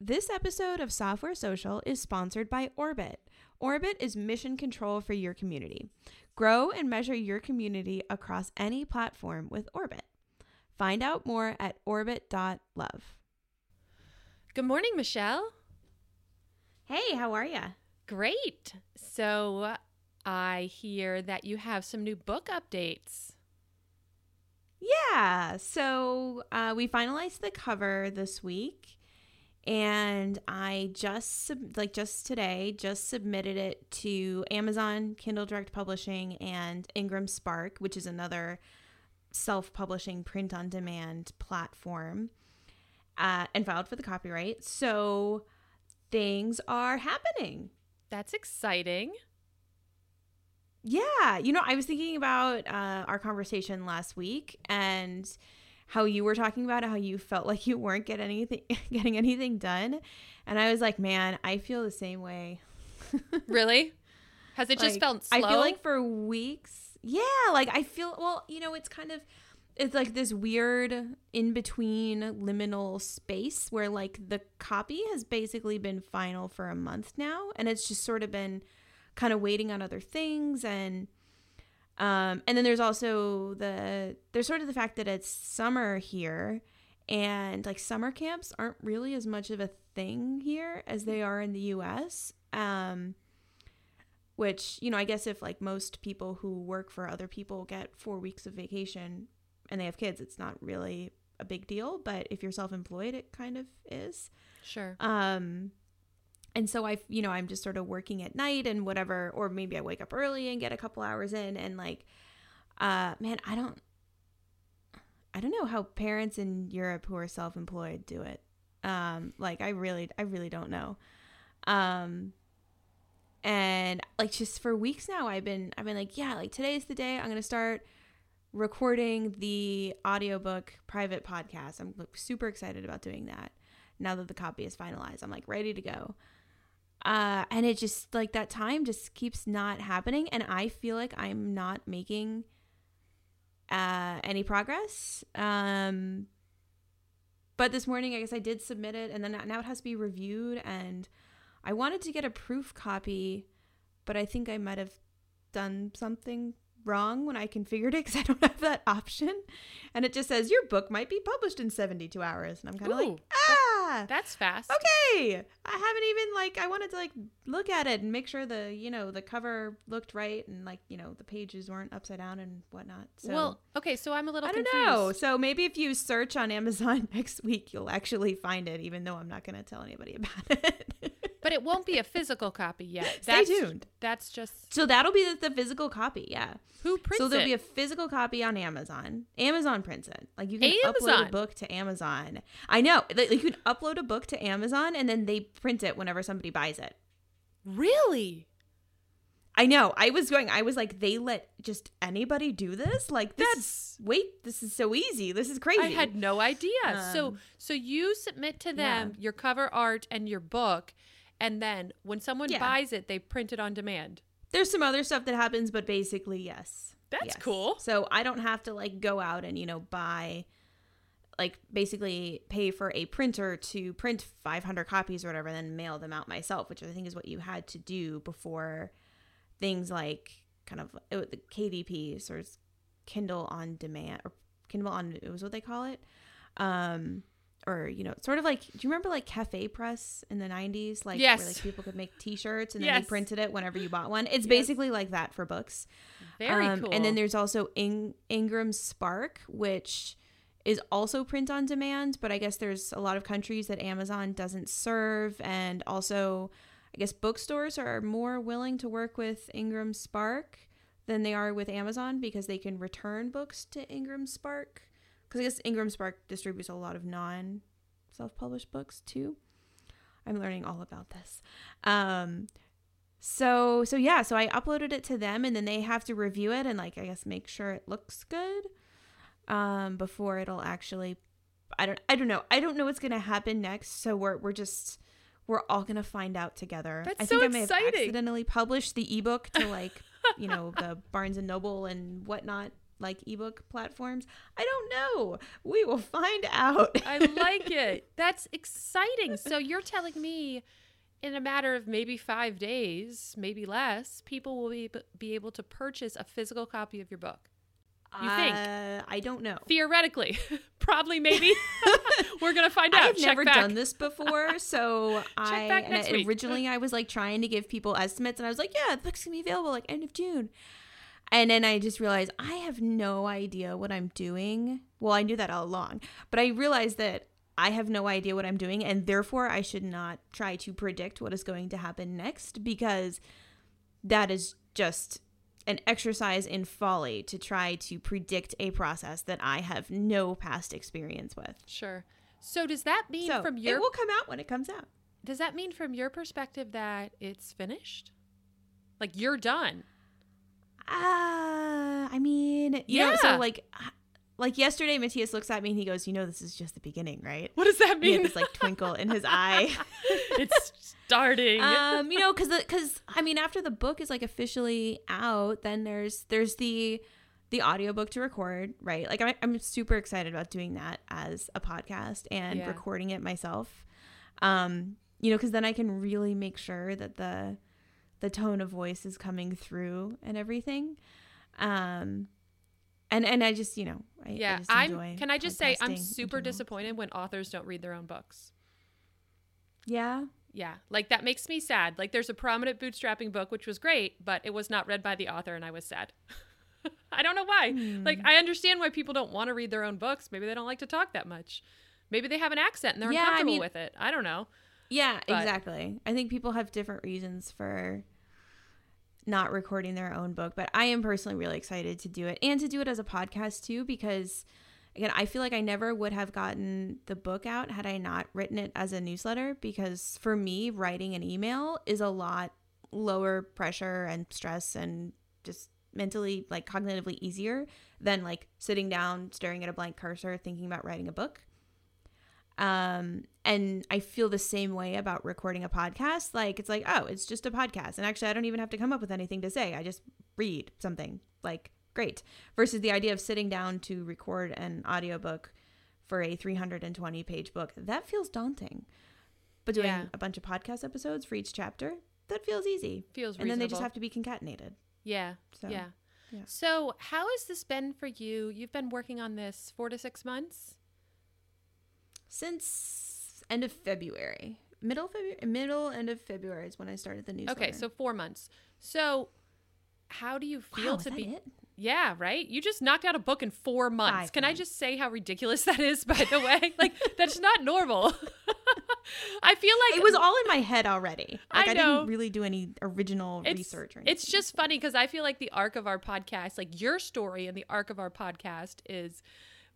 This episode of Software Social is sponsored by Orbit. Orbit is mission control for your community. Grow and measure your community across any platform with Orbit. Find out more at orbit.love. Good morning, Michele. Hey, how are you? Great. So I hear that you have some new book updates. Yeah, so uh, we finalized the cover this week, and I just like just today just submitted it to Amazon Kindle Direct Publishing and Ingram Spark, which is another self-publishing print-on-demand platform, uh, and filed for the copyright. So things are happening. That's exciting. Yeah, you know, I was thinking about uh, our conversation last week and how you were talking about how you felt like you weren't get anything getting anything done, and I was like, man, I feel the same way. really? Has it just felt slow? I feel like for weeks, yeah, like I feel well, you know, it's kind of it's like this weird in between liminal space where like the copy has basically been final for a month now, and it's just sort of been kind of waiting on other things and um and then there's also the there's sort of the fact that it's summer here and like summer camps aren't really as much of a thing here as they are in the US um which you know I guess if like most people who work for other people get 4 weeks of vacation and they have kids it's not really a big deal but if you're self-employed it kind of is sure. um and so i you know i'm just sort of working at night and whatever or maybe i wake up early and get a couple hours in and like uh man i don't i don't know how parents in europe who are self-employed do it. Um like i really i really don't know. Um and like just for weeks now i've been i've been like yeah like today's the day i'm gonna start recording the audiobook private podcast. I'm super excited about doing that now that the copy is finalized. I'm like ready to go uh and it just like that time just keeps not happening and i feel like i'm not making uh any progress. Um but this morning i guess i did submit it and then now it has to be reviewed and i wanted to get a proof copy but i think i might have done something wrong when i configured it because i don't have that option. And it just says your book might be published in 72 hours. And i'm kind of like ah That's fast. okay. I haven't even like i wanted to like look at it and make sure the you know the cover looked right and like you know the pages weren't upside down and whatnot. So well, okay, so I'm a little i don't confused. know. So maybe if you search on amazon next week you'll actually find it even though i'm not going to tell anybody about it But it won't be a physical copy yet. Stay tuned. That's just so that'll be the, the physical copy yeah who prints it? so there'll it. be a physical copy on Amazon. Amazon prints it. Like you can upload a book to Amazon. I know. Like you can upload a book to Amazon and then they print it whenever somebody buys it. really? I know. I was going. I was like, they let just anybody do this? Like this? That's- wait, this is so easy. This is crazy. I had no idea. so Um, so you submit to them your cover art and your book, and then when someone Yeah. buys it, they print it on demand. There's some other stuff that happens, but basically, yes. That's Yes. cool. So I don't have to like go out and you know buy, like basically pay for a printer to print 500 copies or whatever, and then mail them out myself, which I think is what you had to do before things like kind of it, the KDP or Kindle on demand or Kindle on it was what they call it. Um, or you know, sort of like do you remember like Cafe Press in the 90s like Yes. where like people could make t-shirts and then Yes. they printed it whenever you bought one. It's Yes. basically like that for books. Very Um, cool. And then there's also In- Ingram Spark, which is also print on demand, but I guess there's a lot of countries that Amazon doesn't serve. And also, I guess bookstores are more willing to work with Ingram Spark than they are with Amazon because they can return books to Ingram Spark. Because I guess Ingram Spark distributes a lot of non self published books too. I'm learning all about this. Um, so so yeah, so I uploaded it to them and then they have to review it and like I guess make sure it looks good um before it'll actually I don't I don't know. I don't know what's going to happen next, so we're we're just we're all going to find out together. That's I think so I may have accidentally published the ebook to like, you know, the Barnes and Noble and whatnot like ebook platforms? I don't know. We will find out. I like it. That's exciting. So you're telling me in a matter of maybe 5 days, maybe less, people will be be able to purchase a physical copy of your book. You think? Uh, I don't know. Theoretically, probably maybe. We're going to find out. I've Check never back. done this before, so I originally I was like trying to give people estimates, and I was like, "Yeah, the book's gonna be available like end of June," and then I just realized I have no idea what I'm doing. Well, I knew that all along, but I realized that I have no idea what I'm doing, and therefore I should not try to predict what is going to happen next because that is just an exercise in folly to try to predict a process that I have no past experience with. Sure. So does that mean So from it will come out when it comes out. does that mean from your perspective that it's finished? Like you're done. Uh, I mean, you know, Yeah. so like, like yesterday, Mathias looks at me and he goes, "You know, this is just the beginning, right?" What does that mean? this like twinkle in his eye. it's starting. um, you know, because because I mean, after the book is like officially out, then there's there's the the audiobook to record, right? Like I'm I'm super excited about doing that as a podcast and Yeah. recording it myself. Um, you know, because then I can really make sure that the the tone of voice is coming through and everything. Um, and and I just you know I, I yeah, just I'm Can I just say I'm super disappointed when authors don't read their own books. Yeah, Yeah, like that makes me sad. Like there's a prominent bootstrapping book which was great, but it was not read by the author and I was sad. I don't know why. Like Hmm. I understand why people don't want to read their own books. Maybe they don't like to talk that much. Maybe they have an accent and they're Yeah, I uncomfortable mean- with it. I don't know. Yeah, But- exactly. I think people have different reasons for not recording their own book, but I am personally really excited to do it and to do it as a podcast too because again, I feel like I never would have gotten the book out had I not written it as a newsletter because for me, writing an email is a lot lower pressure and stress and just mentally like cognitively easier than like sitting down staring at a blank cursor thinking about writing a book um and i feel the same way about recording a podcast like it's like oh it's just a podcast and actually i don't even have to come up with anything to say i just read something like great versus the idea of sitting down to record an audiobook for a 320 page book that feels daunting but doing Yeah. a bunch of podcast episodes for each chapter that feels easy Feels and then they just have to be concatenated Yeah. So, yeah. yeah. So, how has this been for you? You've been working on this 4 to 6 months? Since end of february middle february middle end of february is when i started the newsletter Okay, so 4 months. So, how do you feel wow, to be it? Yeah, right? You just knocked out a book in 4 months. Five Can I just say how ridiculous that is by the way? like that's not normal. I feel like it was all in my head already. I Like I, know. didn't really do any original it's, research or anything. It's just funny because I feel like the arc of our podcast, like your story and the arc of our podcast is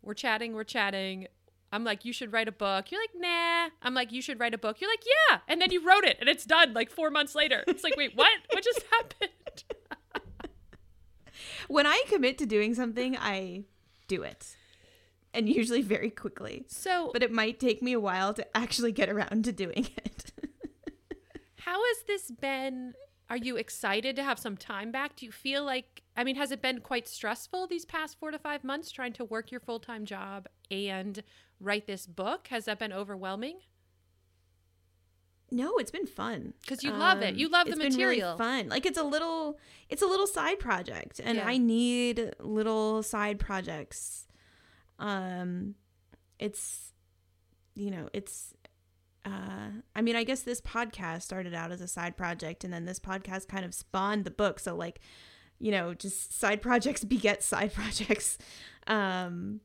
we're chatting, we're chatting. I'm like, you should write a book. You're like, nah. I'm like, you should write a book. You're like, yeah. And then you wrote it and it's done like four months later. It's like, wait, what? What just happened? when I commit to doing something, I do it. And usually very quickly. So, But it might take me a while to actually get around to doing it. how has this been? Are you excited to have some time back? Do you feel like, I mean, has it been quite stressful these past four to five months trying to work your full time job and write this book? Has that been overwhelming? no, it's been fun. Because you love it. Um, You love the it's been really material. fun. Like it's a little it's a little side project and Yeah. I need little side projects. Um it's you know, it's uh I mean, I guess this podcast started out as a side project and then this podcast kind of spawned the book. So like, you know, just side projects beget side projects. Um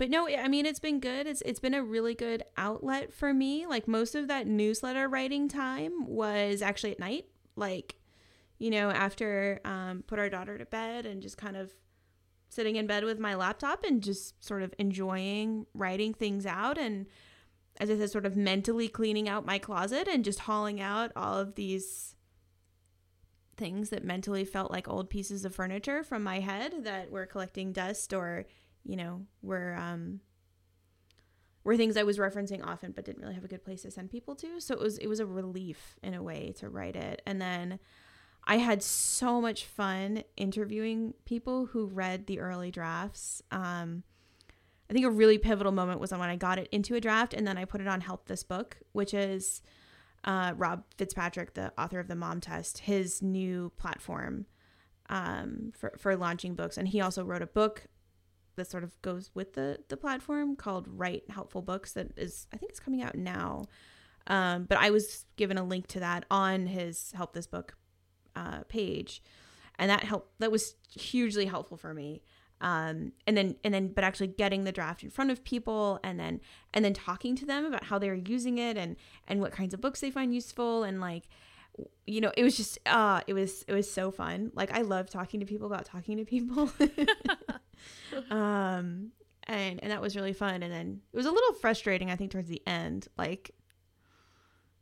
but no, I mean it's been good. It's it's been a really good outlet for me. Like most of that newsletter writing time was actually at night. Like, you know, after um, put our daughter to bed and just kind of sitting in bed with my laptop and just sort of enjoying writing things out and as I said, sort of mentally cleaning out my closet and just hauling out all of these things that mentally felt like old pieces of furniture from my head that were collecting dust or you know, were um were things I was referencing often but didn't really have a good place to send people to. So it was it was a relief in a way to write it. And then I had so much fun interviewing people who read the early drafts. Um, I think a really pivotal moment was when I got it into a draft and then I put it on Help This Book, which is uh, Rob Fitzpatrick, the author of the Mom Test, his new platform um, for, for launching books. And he also wrote a book that sort of goes with the, the platform called Write Helpful Books that is, I think it's coming out now. Um, but I was given a link to that on his Help This Book uh, page. And that helped, that was hugely helpful for me um, and then and then but actually getting the draft in front of people and then and then talking to them about how they're using it and and what kinds of books they find useful and like you know it was just uh it was it was so fun. Like i love talking to people about talking to people. Um and and that was really fun. And then it was a little frustrating i think towards the end. Like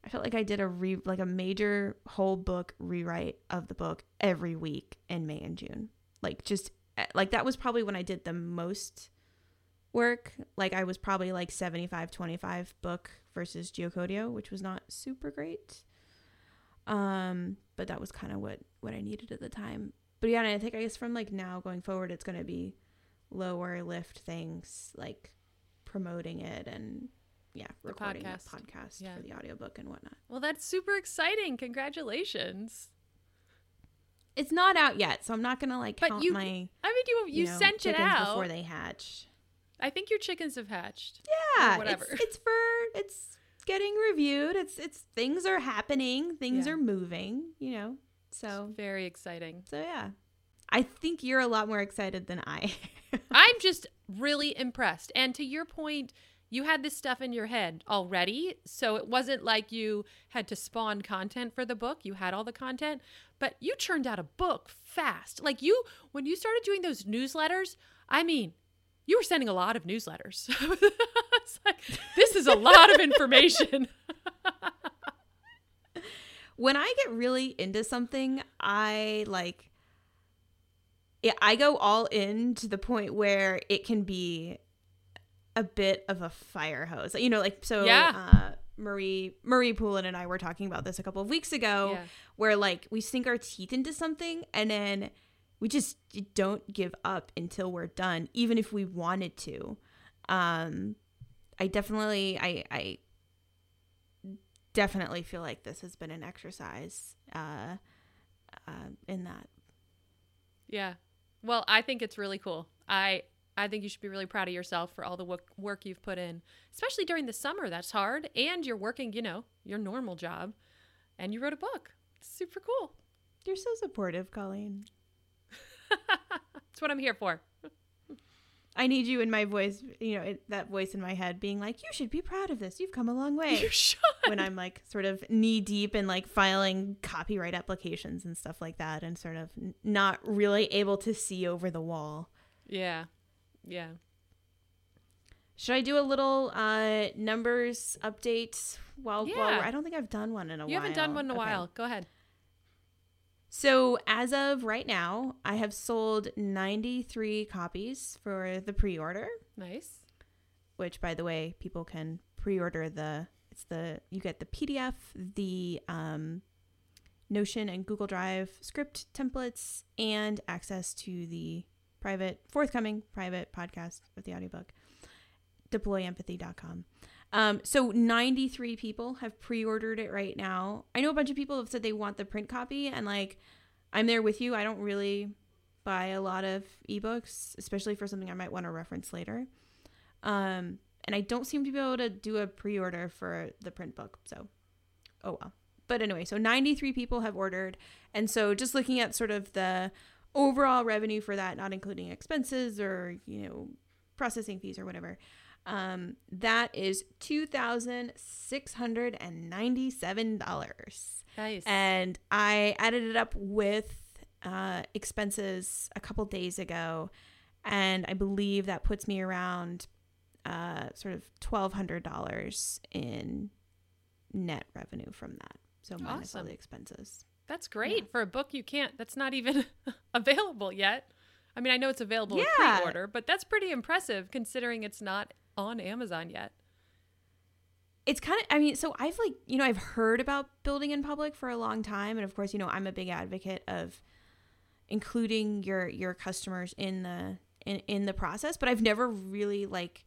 i felt like i did a re like a major whole book rewrite of the book every week in may and june. Like just Eh, like that was probably when I did the most work. Like I was probably like 75 25 book versus Geocodio, which was not super great. Um, but that was kind of what what I needed at the time. But yeah, and I think I guess from like now going forward it's going to be lower lift things like promoting it and yeah, recording podcast. the podcast Yeah. for the audiobook and whatnot. Well, that's super exciting. Congratulations. It's not out yet, so I'm not gonna like But count you- my I mean, you you, know, sent it out. before they hatch. I think your chickens have hatched. yeah whatever. It's, it's for it's getting reviewed it's it's things are happening things Yeah. are moving you know so Very exciting. so yeah i think you're a lot more excited than i I'm just really impressed. And to your point, you had this stuff in your head already. So it wasn't like you had to spawn content for the book. You had all the content, but you churned out a book fast. Like you, when you started doing those newsletters, I mean, you were sending a lot of newsletters. It's like, this is a lot of information. when i get really into something i like yeah, i go all in to the point where it can be a bit of a fire hose you know like so Yeah. uh marie marie poulin and i were talking about this a couple of weeks ago Yeah. where like we sink our teeth into something and then we just don't give up until we're done even if we wanted to um i definitely i i definitely feel like this has been an exercise uh, uh in that Yeah. Well, I think it's really cool. I I think you should be really proud of yourself for all the work, work you've put in, especially during the summer. That's hard, and you're working, you know, your normal job, and you wrote a book. Super cool. you're so supportive colleen That's what I'm here for. i need you in my voice you know it, that voice in my head being like you should be proud of this you've come a long way You should. when I'm like sort of knee deep in like filing copyright applications and stuff like that and sort of not really able to see over the wall. Yeah. Yeah. Should I do a little uh numbers update while, while Yeah. we're- I don't think I've done one in a You while. You haven't done one in a Okay. while. Go ahead. So, as of right now, I have sold 93 copies for the pre-order, Nice. which by the way, people can pre-order the it's the you get the PDF, the um Notion and Google Drive script templates and access to the private forthcoming private podcast of the audiobook deployempathy.com. Um, so 93 people have pre-ordered it right now. I know a bunch of people have said they want the print copy and like I'm there with you. I don't really buy a lot of ebooks, especially for something I might want to reference later. Um, and I don't seem to be able to do a pre-order for the print book. So, oh well. But anyway, so 93 people have ordered. And so just looking at sort of the overall revenue for that, not including expenses or, you know, processing fees or whatever, um, that is $2,697. Nice. And I added it up with uh, expenses a couple days ago. And I believe that puts me around uh, sort of $1,200 in net revenue from that. So minus all the expenses. That's great Yeah. for a book you can't. That's not even available yet. I mean, I know it's available Yeah. pre-order, but that's pretty impressive considering it's not on Amazon yet. it's kind of i mean so i've like you know i've heard about building in public for a long time and of course you know i'm a big advocate of including your your customers in the in, in the process but i've never really like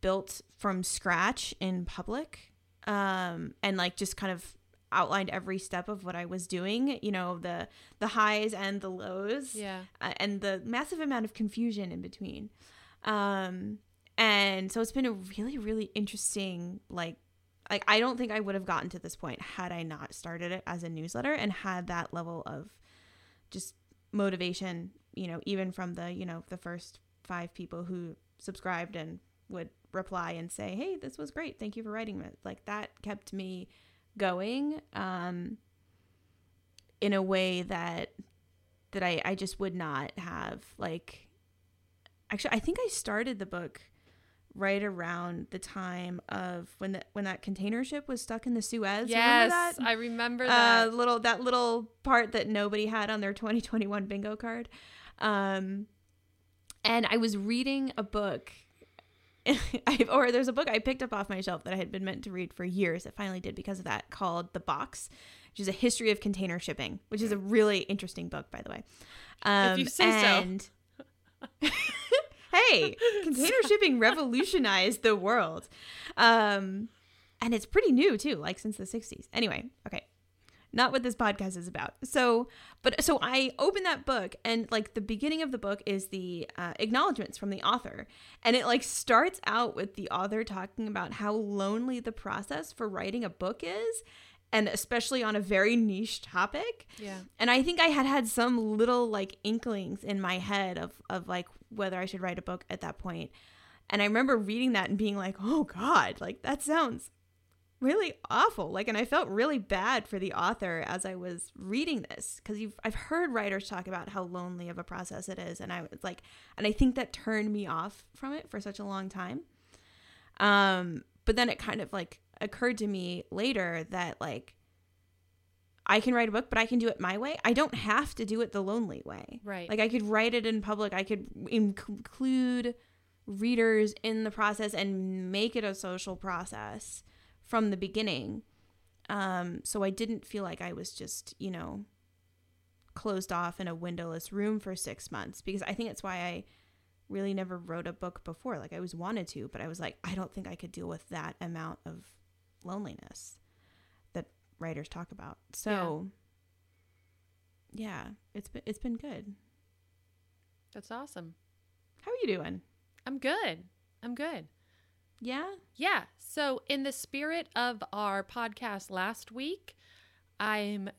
built from scratch in public um and like just kind of outlined every step of what i was doing you know the the highs and the lows Yeah. uh, and the massive amount of confusion in between. Um, and so it's been a really, really interesting, like, like I don't think I would have gotten to this point had I not started it as a newsletter and had that level of just motivation, you know, even from the, you know, the first five people who subscribed and would reply and say, Hey, this was great. Thank you for writing it. Like that kept me going. Um, in a way that that I, I just would not have like actually I think I started the book right around the time of when the when that container ship was stuck in the Suez. yes, Remember that? I remember uh, that. little that little part that nobody had on their 2021 bingo card. Um, and I was reading a book. I, or there's a book I picked up off my shelf that I had been meant to read for years. It finally did because of that, called The Box, which is a history of container shipping, which is a really interesting book, by the way. Um, you say so. hey, container shipping revolutionized the world. Um, and it's pretty new too, like since the 60s. Anyway, okay. Not what this podcast is about. So, but so I open that book, and like the beginning of the book is the uh, acknowledgments from the author. And it like starts out with the author talking about how lonely the process for writing a book is, and especially on a very niche topic. yeah. And I think I had had some little like inklings in my head of of like whether I should write a book at that point. And I remember reading that and being like, "Oh god, like that sounds really awful." Like and I felt really bad for the author as I was reading this cuz you've I've heard writers talk about how lonely of a process it is and I was like and I think that turned me off from it for such a long time. Um but then it kind of like occurred to me later that like I can write a book, but I can do it my way. I don't have to do it the lonely way. Right. Like I could write it in public. I could include readers in the process and make it a social process from the beginning. Um, so I didn't feel like I was just, you know, closed off in a windowless room for six months because I think that's why I really never wrote a book before. Like I always wanted to, but I was like, I don't think I could deal with that amount of loneliness writers talk about. So yeah, it's been it's been good. That's awesome. How are you doing? I'm good. I'm good. Yeah? Yeah. So, in the spirit of our podcast last week, I'm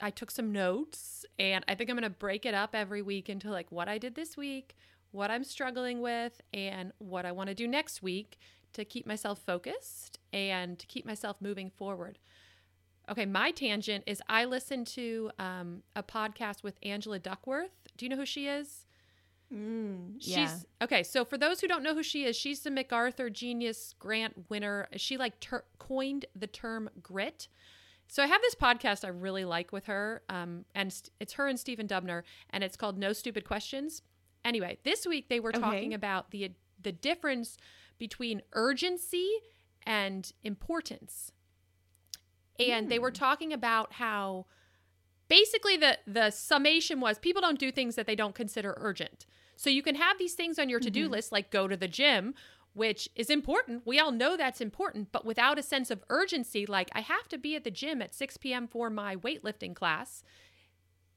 I took some notes and I think I'm going to break it up every week into like what I did this week, what I'm struggling with, and what I want to do next week to keep myself focused and to keep myself moving forward. Okay, my tangent is I listened to um, a podcast with Angela Duckworth. Do you know who she is? Mm, She's yeah. okay. So for those who don't know who she is, she's the MacArthur Genius Grant winner. She like ter- coined the term grit. So I have this podcast I really like with her, um, and st- it's her and Stephen Dubner, and it's called No Stupid Questions. Anyway, this week they were Okay. talking about the the difference between urgency and importance, and they were hmm. talking about how basically the the summation was people don't do things that they don't consider urgent. So you can have these things on your to-do mm-hmm. list like go to the gym, which is important. We all know that's important, but without a sense of urgency like I have to be at the gym at 6 p.m. for my weightlifting class.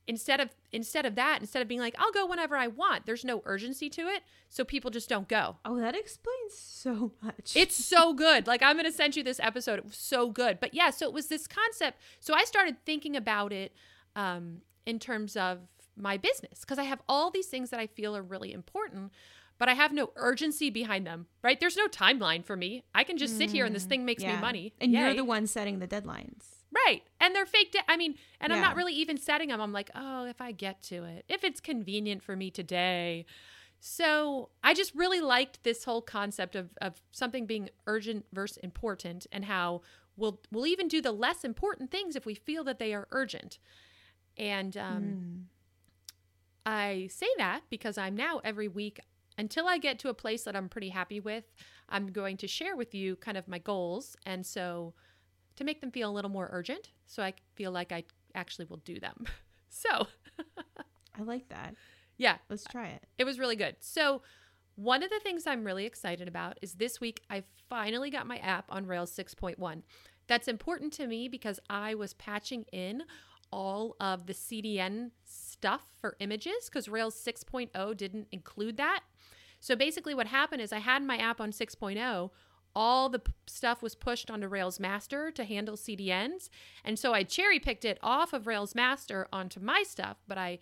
Instead of instead of that, instead of being like I'll go whenever I want, there's no urgency to it, so people just don't go. Oh, that explains so much. It's so good. Like I'm going to send you this episode. It was so good. But yeah, so it was this concept. So I started thinking about it um, in terms of my business because I have all these things that I feel are really important, but I have no urgency behind them. Right? There's no timeline for me. I can just sit here and this thing makes me Mm, money. And you're the one setting the deadlines. Right. And they're fake. De- I mean, and I'm not really even setting them. I'm like, oh, if I get to it, if it's convenient for me today. So I just really liked this whole concept of, of something being urgent versus important and how we'll, we'll even do the less important things if we feel that they are urgent. And um, Mm. I say that because I'm now every week until I get to a place that I'm pretty happy with, I'm going to share with you kind of my goals. And so to make them feel a little more urgent, so I feel like I actually will do them. So I like that. yeah, Let's try it. it was really good. So, one of the things I'm really excited about is this week I finally got my app on Rails 6.1. That's important to me because I was patching in all of the CDN stuff for images because Rails 6.0 didn't include that. So, basically, what happened is I had my app on 6.0. All the p- stuff was pushed onto Rails Master to handle CDNs. And so I cherry picked it off of Rails Master onto my stuff, but I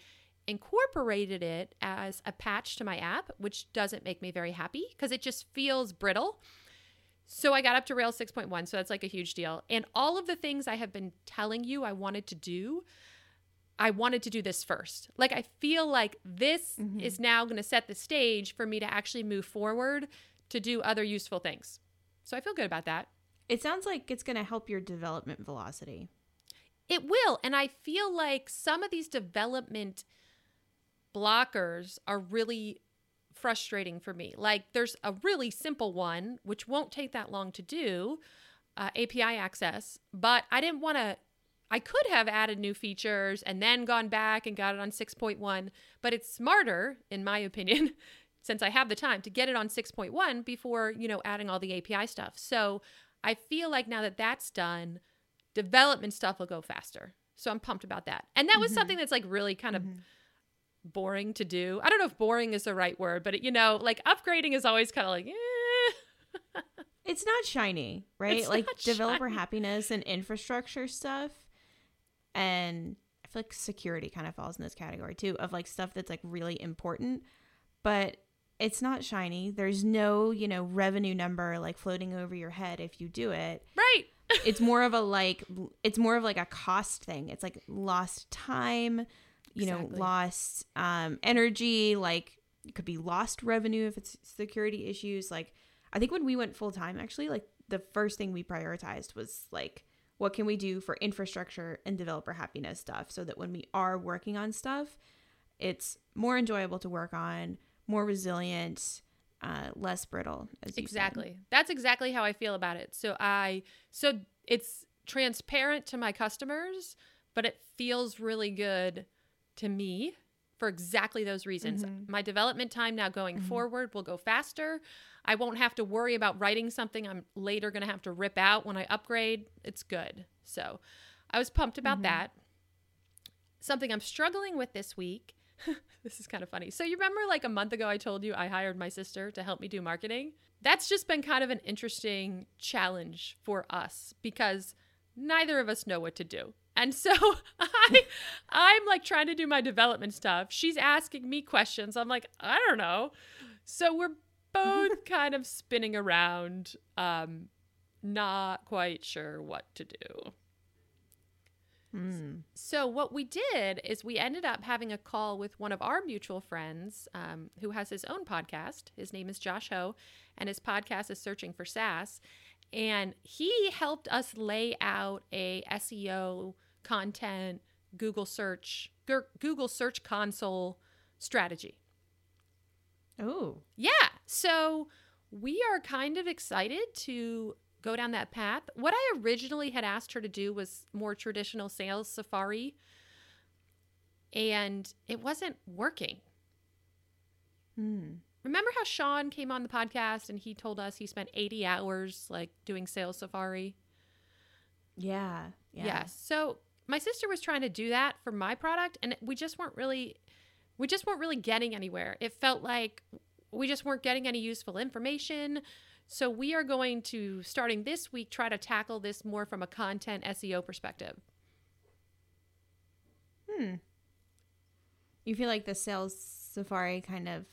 incorporated it as a patch to my app, which doesn't make me very happy because it just feels brittle. So I got up to Rails 6.1, so that's like a huge deal. And all of the things I have been telling you I wanted to do, I wanted to do this first. Like I feel like this Mhm. is now going to set the stage for me to actually move forward to do other useful things. So I feel good about that. It sounds like it's going to help your development velocity. It will. And I feel like some of these development blockers are really frustrating for me. Like there's a really simple one, which won't take that long to do uh, API access, but I didn't want to. I could have added new features and then gone back and got it on 6.1, but it's smarter, in my opinion, since I have the time to get it on 6.1 before, you know, adding all the API stuff. So I feel like now that that's done, development stuff will go faster. So I'm pumped about that. And that was Mhm. something that's like really kind of Mhm. boring to do. I don't know if boring is the right word, but it, you know, like upgrading is always kind of like, eh. It's not shiny, right? It's like developer shiny. happiness and infrastructure stuff. And I feel like security kind of falls in this category too of like stuff that's like really important, but it's not shiny. There's no, you know, revenue number like floating over your head if you do it. right. It's more of a like it's more of like a cost thing. It's like lost time, you know, lost um energy, like it could be lost revenue if it's security issues. Like I think when we went full time actually, like the first thing we prioritized was like what can we do for infrastructure and developer happiness stuff so that when we are working on stuff, it's more enjoyable to work on, more resilient, uh, less brittle. As you said. Exactly. That's exactly how I feel about it. So I so it's transparent to my customers, but it feels really good to me for exactly those reasons. Mhm. My development time now going Mhm. forward will go faster. I won't have to worry about writing something I'm later going to have to rip out when I upgrade. It's good. So I was pumped about Mhm. that. Something I'm struggling with this week. this is kind of funny. So you remember like a month ago I told you I hired my sister to help me do marketing? That's just been kind of an interesting challenge for us because neither of us know what to do. And so I I'm like trying to do my development stuff. She's asking me questions. I'm like, I don't know. So we're both kind of spinning around um not quite sure what to do. Mm. So what we did is we ended up having a call with one of our mutual friends um, who has his own podcast. His name is Josh Ho, and his podcast is Searching for SaaS. And he helped us lay out a SEO content Google search Google Search Console strategy. Oh. Yeah. So we are kind of excited to go down that path. What I originally had asked her to do was more traditional sales safari, and it wasn't working. Hmm. Remember how Sean came on the podcast and he told us he spent 80 hours like doing sales safari? Yeah. Yeah. Yes. So my sister was trying to do that for my product and we just weren't really we just weren't really getting anywhere. It felt like we just weren't getting any useful information. So we are going to starting this week try to tackle this more from a content SEO perspective. Hmm. You feel like the sales safari kind of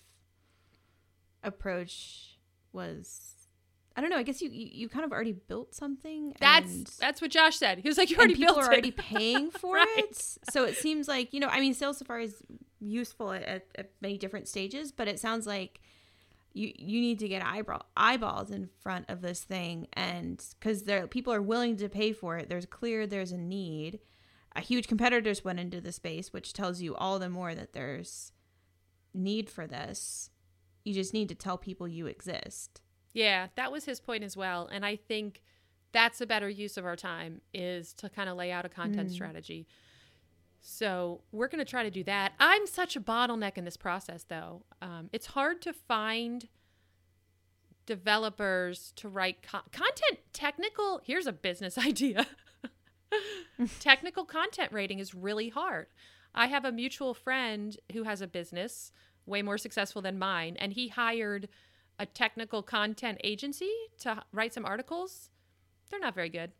approach was I don't know, I guess you you, you kind of already built something That's that's what Josh said. He was like you already people built are already paying for Right. it. So it seems like, you know, I mean sales safari is useful at, at many different stages, but it sounds like you you need to get eyeball eyeballs in front of this thing and because there people are willing to pay for it there's clear there's a need a huge competitors went into the space which tells you all the more that there's need for this You just need to tell people you exist. Yeah, that was his point as well. And I think that's a better use of our time is to kind of lay out a content Mm. strategy. So we're going to try to do that. I'm such a bottleneck in this process, though. Um, it's hard to find developers to write co- content. Technical, here's a business idea. technical content rating is really hard. I have a mutual friend who has a business way more successful than mine, and he hired a technical content agency to write some articles. They're not very good.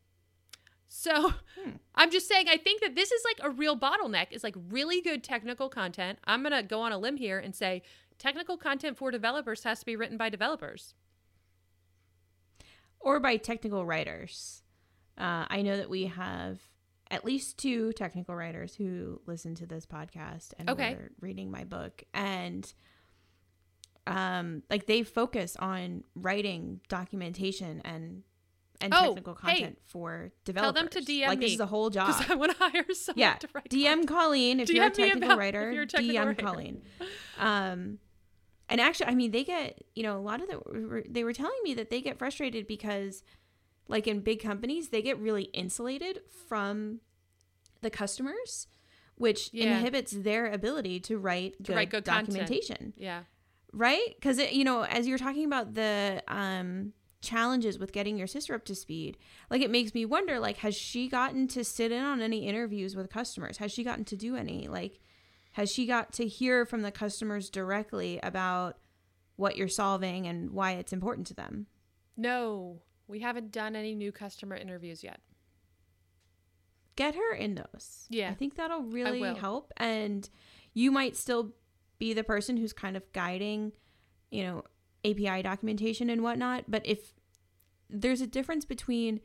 So I'm just saying, I think that this is like a real bottleneck. Is like really good technical content. I'm gonna go on a limb here and say technical content for developers has to be written by developers. or by technical writers. Uh, I know that we have at least two technical writers who listen to this podcast and Okay. were reading my book, and um, like they focus on writing documentation and and Oh, technical hey, content for tell them to DM like this is a whole job. Because I want to hire someone yeah, to write. DM content. Colleen if you're a DM technical writer. you're a technical DM writer. Colleen. Um, and actually, I mean, they get you know a lot of the they were telling me that they get frustrated because, like in big companies, they get really insulated from the customers, which Yeah. inhibits their ability to write To good, write good content. documentation Yeah. right because you know as you're talking about the um challenges with getting your sister up to speed. Like it makes me wonder like has she gotten to sit in on any interviews with customers? Has she gotten to do any? Like has she got to hear from the customers directly about what you're solving and why it's important to them? No, we haven't done any new customer interviews yet. get her in those. Yeah, i think that'll really help. And you might still be the person who's kind of guiding you know api documentation and whatnot. But if there's a difference between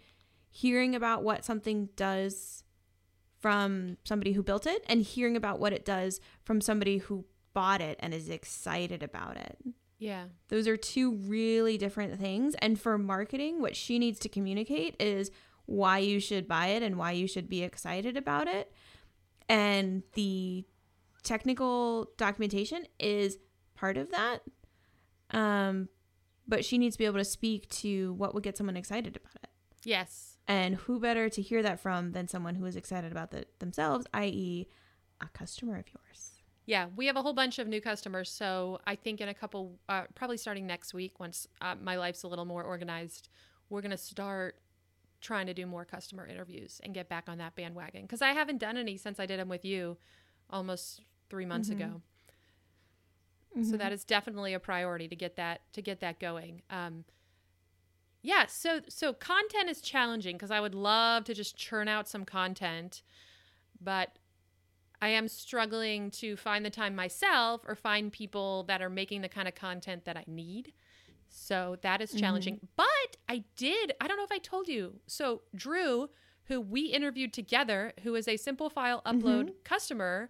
hearing about what something does from somebody who built it and hearing about what it does from somebody who bought it and is excited about it Yeah. those are two really different things. And for marketing, what she needs to communicate is why you should buy it and why you should be excited about it. And the technical documentation is part of that. Um, but she needs to be able to speak to what would get someone excited about it. Yes. And who better to hear that from than someone who is excited about it themselves, i.e., a customer of yours? Yeah, we have a whole bunch of new customers. So I think in a couple, uh, probably starting next week, once uh, my life's a little more organized, we're going to start trying to do more customer interviews and get back on that bandwagon. Because I haven't done any since I did them with you almost three months Mhm. ago. So mm-hmm. that is definitely a priority to get that to get that going. Um, yeah, so so content is challenging because I would love to just churn out some content, but I am struggling to find the time myself or find people that are making the kind of content that I need. So that is challenging. Mm-hmm. But I did, I don't know if I told you. So Drew, who we interviewed together, who is a simple file upload mm-hmm. customer,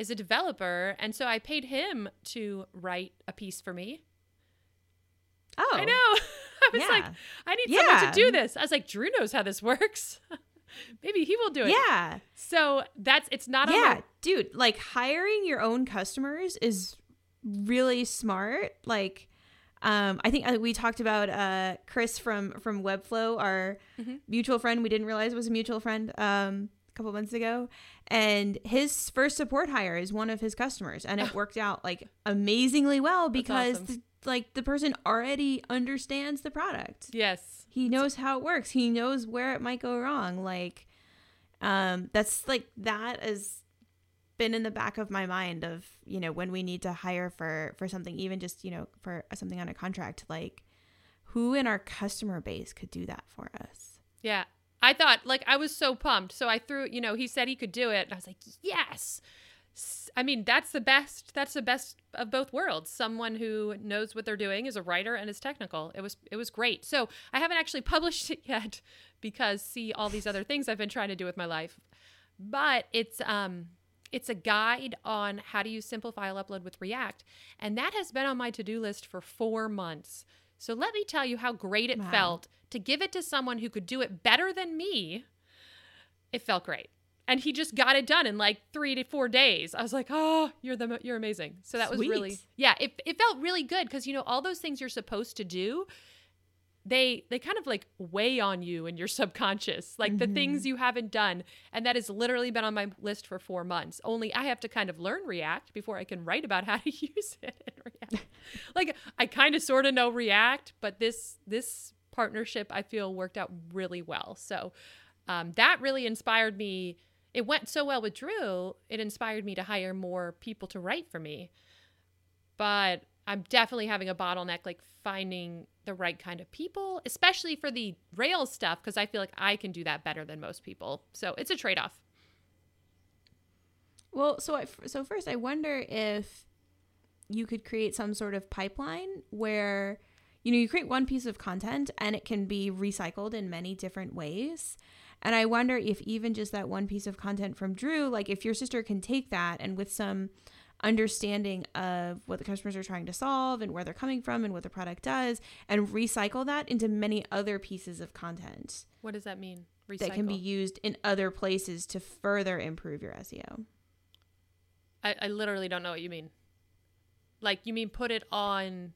is a developer. And so I paid him to write a piece for me. Oh, I know. I was like. I need someone to do this. I was like, Drew knows how this works. Maybe he will do it. Yeah. So that's it's not yeah my dude like hiring your own customers is really smart like um i think uh, we talked about uh chris from from webflow our Mhm. mutual friend we didn't realize was a mutual friend um a couple months ago and his first support hire is one of his customers and it worked out like amazingly well because awesome. the, like the person already understands the product Yes. he knows how it works he knows where it might go wrong like um that's like that has been in the back of my mind of you know when we need to hire for for something even just you know for something on a contract like who in our customer base could do that for us Yeah. I thought like I was so pumped. So I threw, you know, he said he could do it. And I was like, "Yes." I mean, that's the best. That's the best of both worlds. Someone who knows what they're doing is a writer and is technical. It was it was great. So, I haven't actually published it yet because see all these other things I've been trying to do with my life. But it's um it's a guide on how to use simple file upload with React, and that has been on my to-do list for 4 months. So let me tell you how great it Wow. felt to give it to someone who could do it better than me. It felt great. and he just got it done in like three to four days. I was like, oh, you're the you're amazing. So that was really yeah. It it felt really good because you know all those things you're supposed to do. They they kind of like weigh on you and your subconscious, like the things you haven't done, and that has literally been on my list for four months. Only I have to kind of learn React before I can write about how to use it in React. like I kind of sort of know React, but this this partnership I feel worked out really well. So um, that really inspired me. It went so well with Drew, it inspired me to hire more people to write for me. But I'm definitely having a bottleneck, like finding the right kind of people, especially for the Rails stuff, because I feel like I can do that better than most people. So it's a trade off. Well, so I, so first, I wonder if you could create some sort of pipeline where you know you create one piece of content and it can be recycled in many different ways. And I wonder if even just that one piece of content from Drew, like if your sister can take that and with some understanding of what the customers are trying to solve and where they're coming from and what the product does and recycle that into many other pieces of content What does that mean? Recycle. that can be used in other places to further improve your SEO. I, I literally don't know what you mean. Like you mean put it on,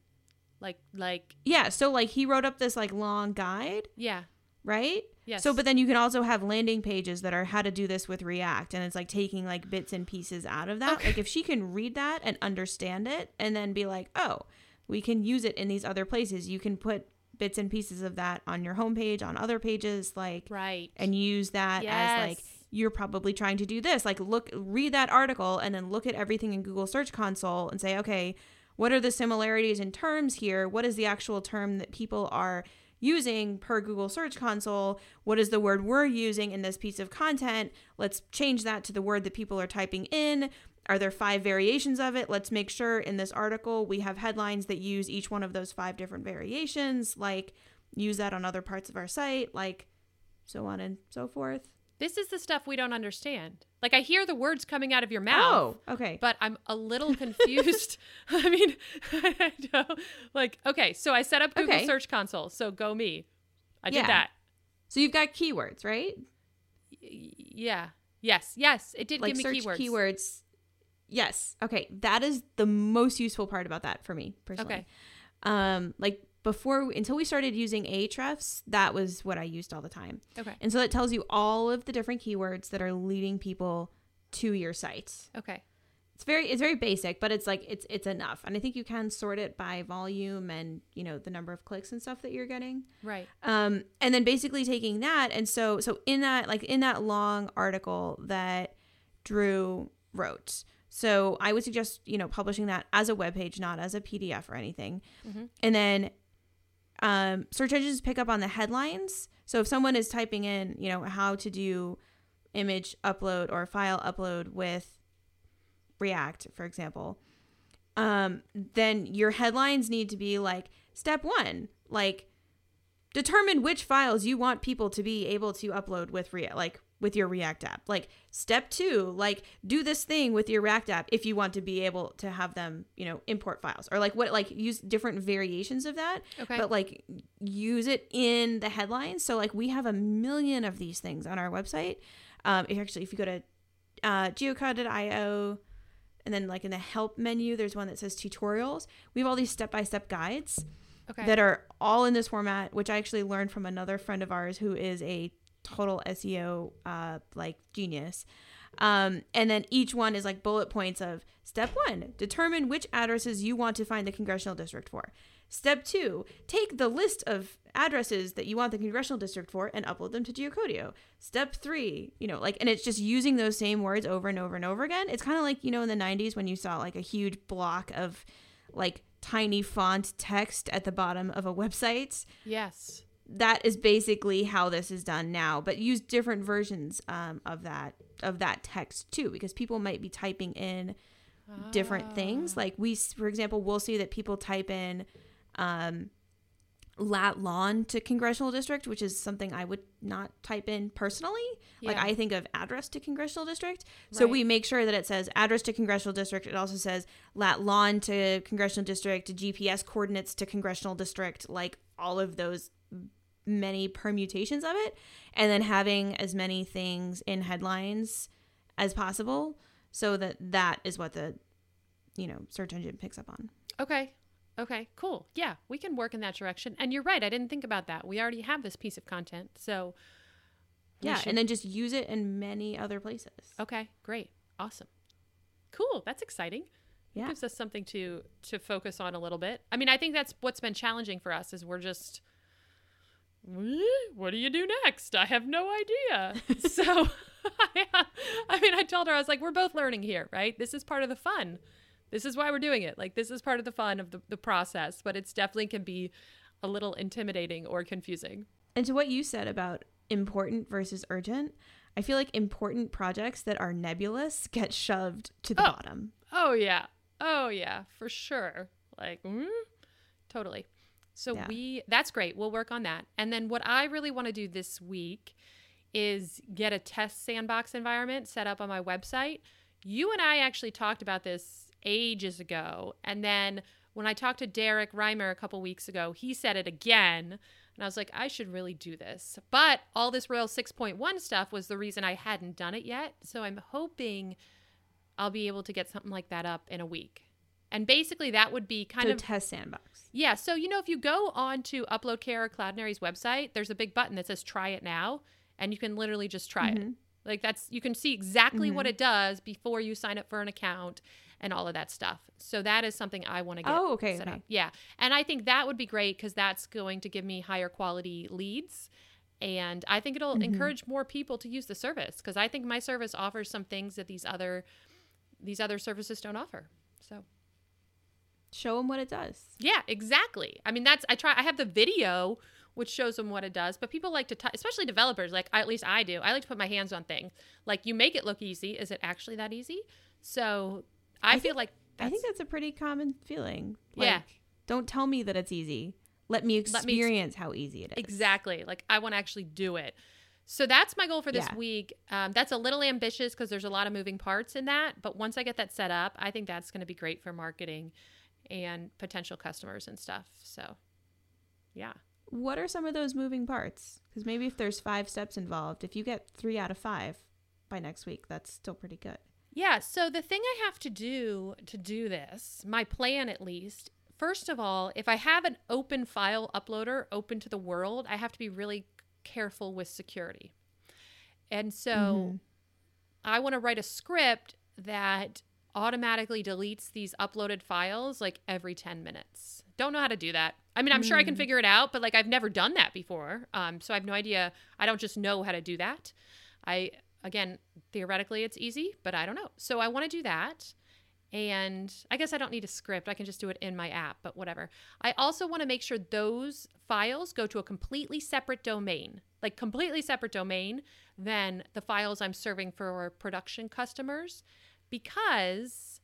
like like Yeah, so like he wrote up this like long guide, yeah right? yes. So but then you can also have landing pages that are how to do this with React and it's like taking like bits and pieces out of that. Okay. Like if she can read that and understand it and then be like, "Oh, we can use it in these other places." You can put bits and pieces of that on your homepage, on other pages like right and use that as like you're probably trying to do this. Like look read that article and then look at everything in Google Search Console and say, "Okay, what are the similarities in terms here? What is the actual term that people are using per Google Search Console? What is the word we're using in this piece of content? Let's change that to the word that people are typing in. Are there five variations of it? Let's make sure in this article we have headlines that use each one of those five different variations. Like use that on other parts of our site, like so on and so forth. This is the stuff we don't understand. Like I hear the words coming out of your mouth. Oh, okay. But I'm a little confused. I mean, I know. like, okay, so I set up Google Okay. Search Console. So go me. I did that. So you've got keywords, right? Y- Yeah. Yes. Yes. It did Like give me search keywords. keywords. Yes. Okay. That is the most useful part about that for me personally. Okay. Um, like before, until we started using Ahrefs, that was what I used all the time. Okay. And so that tells you all of the different keywords that are leading people to your site. Okay. It's very it's very basic, but it's like it's it's enough. And I think you can sort it by volume and, you know, the number of clicks and stuff that you're getting. Right. um and then basically taking that and so so in that like in that long article that drew wrote so i would suggest you know publishing that as a web page not as a pdf or anything Mhm. and then um search engines pick up on the headlines. So if someone is typing in you know how to do image upload or file upload with react for example um then your headlines need to be like step one like determine which files you want people to be able to upload with React, like with your React app. Like step two, like do this thing with your React app if you want to be able to have them, you know, import files or like what, like use different variations of that. Okay. But like use it in the headlines. So like we have a million of these things on our website. Um, if actually, if you go to uh, geocod.io and then like in the help menu, there's one that says tutorials. We have all these step by step guides okay. that are all in this format, which I actually learned from another friend of ours who is a total SEO uh, like genius. Um, and then each one is like bullet points of step one, determine which addresses you want to find the congressional district for. Step two, take the list of addresses that you want the congressional district for and upload them to Geocodio. Step three, you know, like, and it's just using those same words over and over and over again. It's kind of like, you know, in the 90s when you saw like a huge block of like tiny font text at the bottom of a website yes. That is basically how this is done now but use different versions um, of that of that text too because people might be typing in different things. Like we for example we'll see that people type in um, lat lawn to congressional district which is something i would not type in personally. Like i think of address to congressional district. So Right. we make sure that it says address to congressional district. It also says lat lawn to congressional district gps coordinates to congressional district like all of those many permutations of it and then having as many things in headlines as possible so that that is what the you know search engine picks up on Okay. Okay, cool. Yeah, we can work in that direction. And you're right, I didn't think about that. We already have this piece of content. So yeah should- and then just use it in many other places Okay, great. Awesome. Cool. That's exciting. Yeah. Gives us something to to focus on a little bit. I mean, I think that's what's been challenging for us is we're just "Eh, what do you do next? I have no idea. so I mean, I told her I was like, we're both learning here, right? This is part of the fun. This is why we're doing it. Like this is part of the fun of the, the process, but it's definitely can be a little intimidating or confusing. And to what you said about important versus urgent, I feel like important projects that are nebulous get shoved to the Oh. bottom. Oh yeah. Oh yeah, for sure. Like mm, totally. So Yeah. we that's great. We'll work on that. And then what I really want to do this week is get a test sandbox environment set up on my website. You and I actually talked about this ages ago. And then when I talked to Derrick Reimer a couple weeks ago, he said it again. And I was like, I should really do this. But all this Rails 6.1 stuff was the reason I hadn't done it yet. So I'm hoping I'll be able to get something like that up in a week. And basically, that would be kind so of test sandbox. yeah. So, you know, if you go on to Uploadcare or Cloudinary's website, there's a big button that says try it now, and you can literally just try it. Mhm. Like, that's, you can see exactly what Mhm. it does before you sign up for an account and all of that stuff. So, that is something I want to get Oh, okay, set okay. up. Yeah. And I think that would be great because that's going to give me higher quality leads. And I think it'll Mhm. encourage more people to use the service because I think my service offers some things that these other these other services don't offer. Show them what it does. yeah, exactly. I mean, that's I try. I have the video which shows them what it does, but people like to, t- especially developers. Like at least I do. I like to put my hands on things. Like you make it look easy. Is it actually that easy? So I, I feel like I think that's a pretty common feeling. Yeah. Don't tell me that it's easy. Let me Let me experience how easy it is. Exactly. Like I want to actually do it. So that's my goal for this Yeah. week. Um, that's a little ambitious because there's a lot of moving parts in that. But once I get that set up, I think that's going to be great for marketing and potential customers and stuff. So, yeah. What are some of those moving parts? Because maybe if there's five steps involved, if you get three out of five by next week, that's still pretty good. Yeah. So the thing I have to do to do this, my plan at least, first of all, if I have an open file uploader open to the world, I have to be really careful with security. And so Mhm. I want to write a script that automatically deletes these uploaded files like every 10 minutes. Don't know how to do that. I mean, I'm sure I can Mm. figure it out, but like I've never done that before. Um, so I have no idea. I don't just know how to do that. I, again, theoretically it's easy, but I don't know. So I want to do that. And I guess I don't need a script. I can just do it in my app, but whatever. I also want to make sure those files go to a completely separate domain, like completely separate domain than the files I'm serving for production customers. Because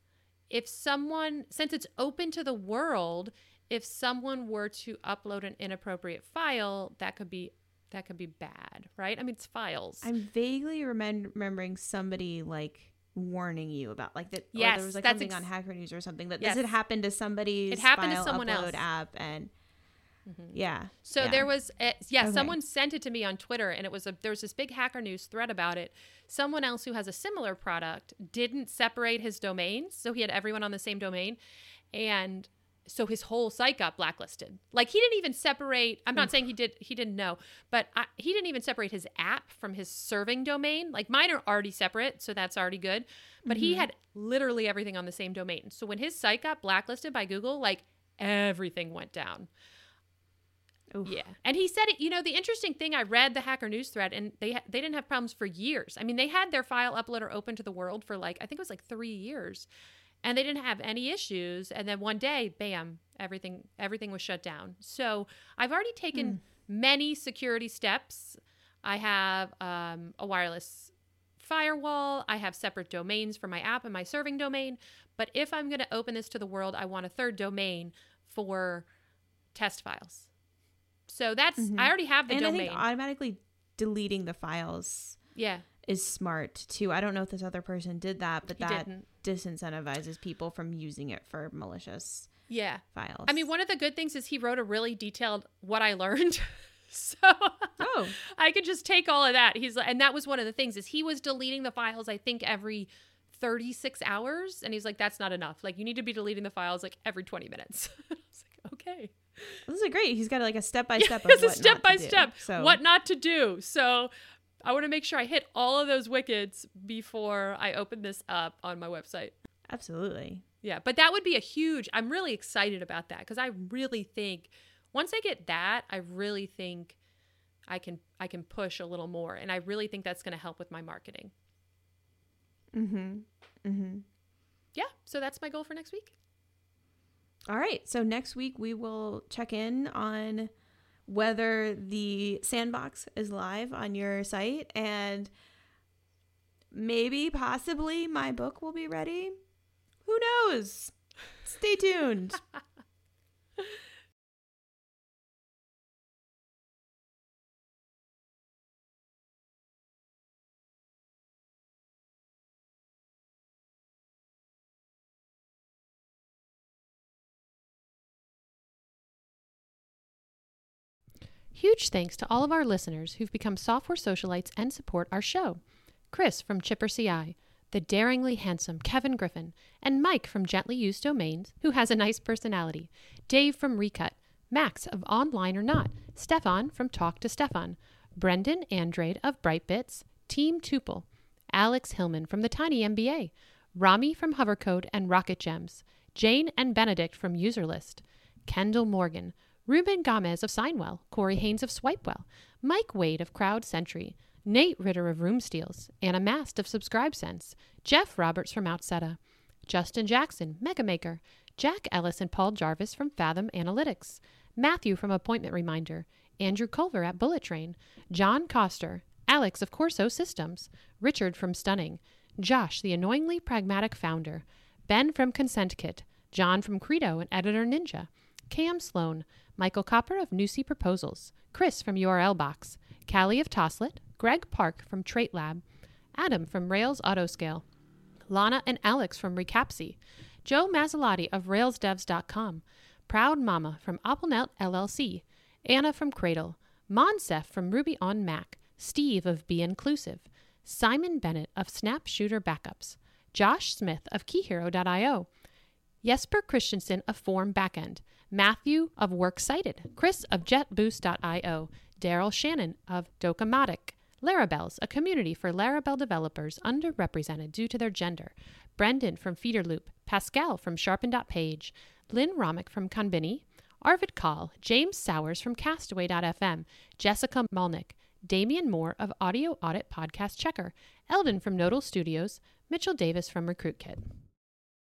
if someone, since it's open to the world, if someone were to upload an inappropriate file, that could be that could be bad, right? I mean, it's files. I'm vaguely remem- remembering somebody like warning you about like that. Yes, there was like something ex- on Hacker News or something that Yes. this had happened to somebody's It happened to someone upload else. app, and Mhm. yeah, So Yeah. there was, a, yeah, Okay. someone sent it to me on Twitter, and it was a there was this big Hacker News thread about it. Someone else who has a similar product didn't separate his domains, so he had everyone on the same domain, and so his whole site got blacklisted. Like he didn't even separate. I'm not saying he did. He didn't know, but I, he didn't even separate his app from his serving domain. Like mine are already separate, so that's already good. But he Mhm. had literally everything on the same domain. So when his site got blacklisted by Google, like everything went down. Oof. Yeah, and he said it. You know, the interesting thing, I read the Hacker News thread, and they they didn't have problems for years. I mean, they had their file uploader open to the world for like I think it was like three years, and they didn't have any issues. And then one day, bam, everything everything was shut down. So I've already taken many security steps. I have um, a wireless firewall. I have separate domains for my app and my serving domain. But if I'm going to open this to the world, I want a third domain for test files. So that's Mhm. I already have the and I domain. think automatically deleting the files yeah, is smart too. I don't know if this other person did that, but he that didn't. disincentivizes people from using it for malicious Yeah. files. I mean, one of the good things is he wrote a really detailed what I learned. So Oh, I could just take all of that. He's like, and that was one of the things is he was deleting the files. I think every 36 hours, and he's like, that's not enough. Like you need to be deleting the files like every 20 minutes. I was like, okay. This is great. He's got like a step by step. it's a step by step. So what not to do. So I want to make sure I hit all of those wickets before I open this up on my website. Absolutely. Yeah, but that would be a huge. I'm really excited about that because I really think once I get that, I really think I can I can push a little more, and I really think that's going to help with my marketing. Mm-hmm. Mm-hmm. Yeah, so that's my goal for next week. All right. So next week we will check in on whether the sandbox is live on your site and maybe possibly my book will be ready. Who knows? Stay tuned. Huge thanks to all of our listeners who've become software socialites and support our show. Chris from Chipper CI, the daringly handsome Kevin Griffin, and Mike from Gently Used Domains, who has a nice personality, Dave from Recut, Max of Online or Not, Stefan from Talk to Stefan, Brendan Andrade of Brightbits, Team Tuple, Alex Hillman from the Tiny MBA, Rami from Hovercode and Rocket Gems, Jane and Benedict from Userlist, Kendall Morgan, Ruben Gomez of Signwell, Corey Haines of Swipewell, Mike Wade of Crowd Sentry, Nate Ritter of Room Steals, Anna Mast of Subscribe Sense, Jeff Roberts from Outseta, Justin Jackson, Megamaker, Jack Ellis and Paul Jarvis from Fathom Analytics, Matthew from Appointment Reminder, Andrew Culver at Bullet Train, John Coster, Alex of Corso Systems, Richard from Stunning, Josh, the annoyingly pragmatic founder, Ben from Consent Kit, John from Credo and Editor Ninja, Cam Sloan, Michael Koper of Nusii Proposals, Chris from URL Box, Callie of Toslet, Greg Park from Trait Lab, Adam from Rails Autoscale, Lana and Alex from Recapsy, Joe Masilotti of RailsDevs.com, Proud Mama from AppleNet LLC, Anna from Cradle, Moncef from Ruby on Mac, Steve of Be Inclusive, Simon Bennett of Snap Shooter Backups, Josh Smith of KeyHero.io, Jesper Christensen of Form Backend, Matthew of Works Cited, Chris of JetBoost.io, Daryl Shannon of Docamatic, Larabelles, a community for Laravel developers underrepresented due to their gender, Brendan from Feederloop, Pascal from Sharpen.page, Lynn Romick from Conbini, Arvid Kahl, James Sowers from Castaway.fm, Jessica Malnick, Damian Moore of Audio Audit Podcast Checker, Eldon from Nodal Studios, Mitchell Davis from RecruitKit.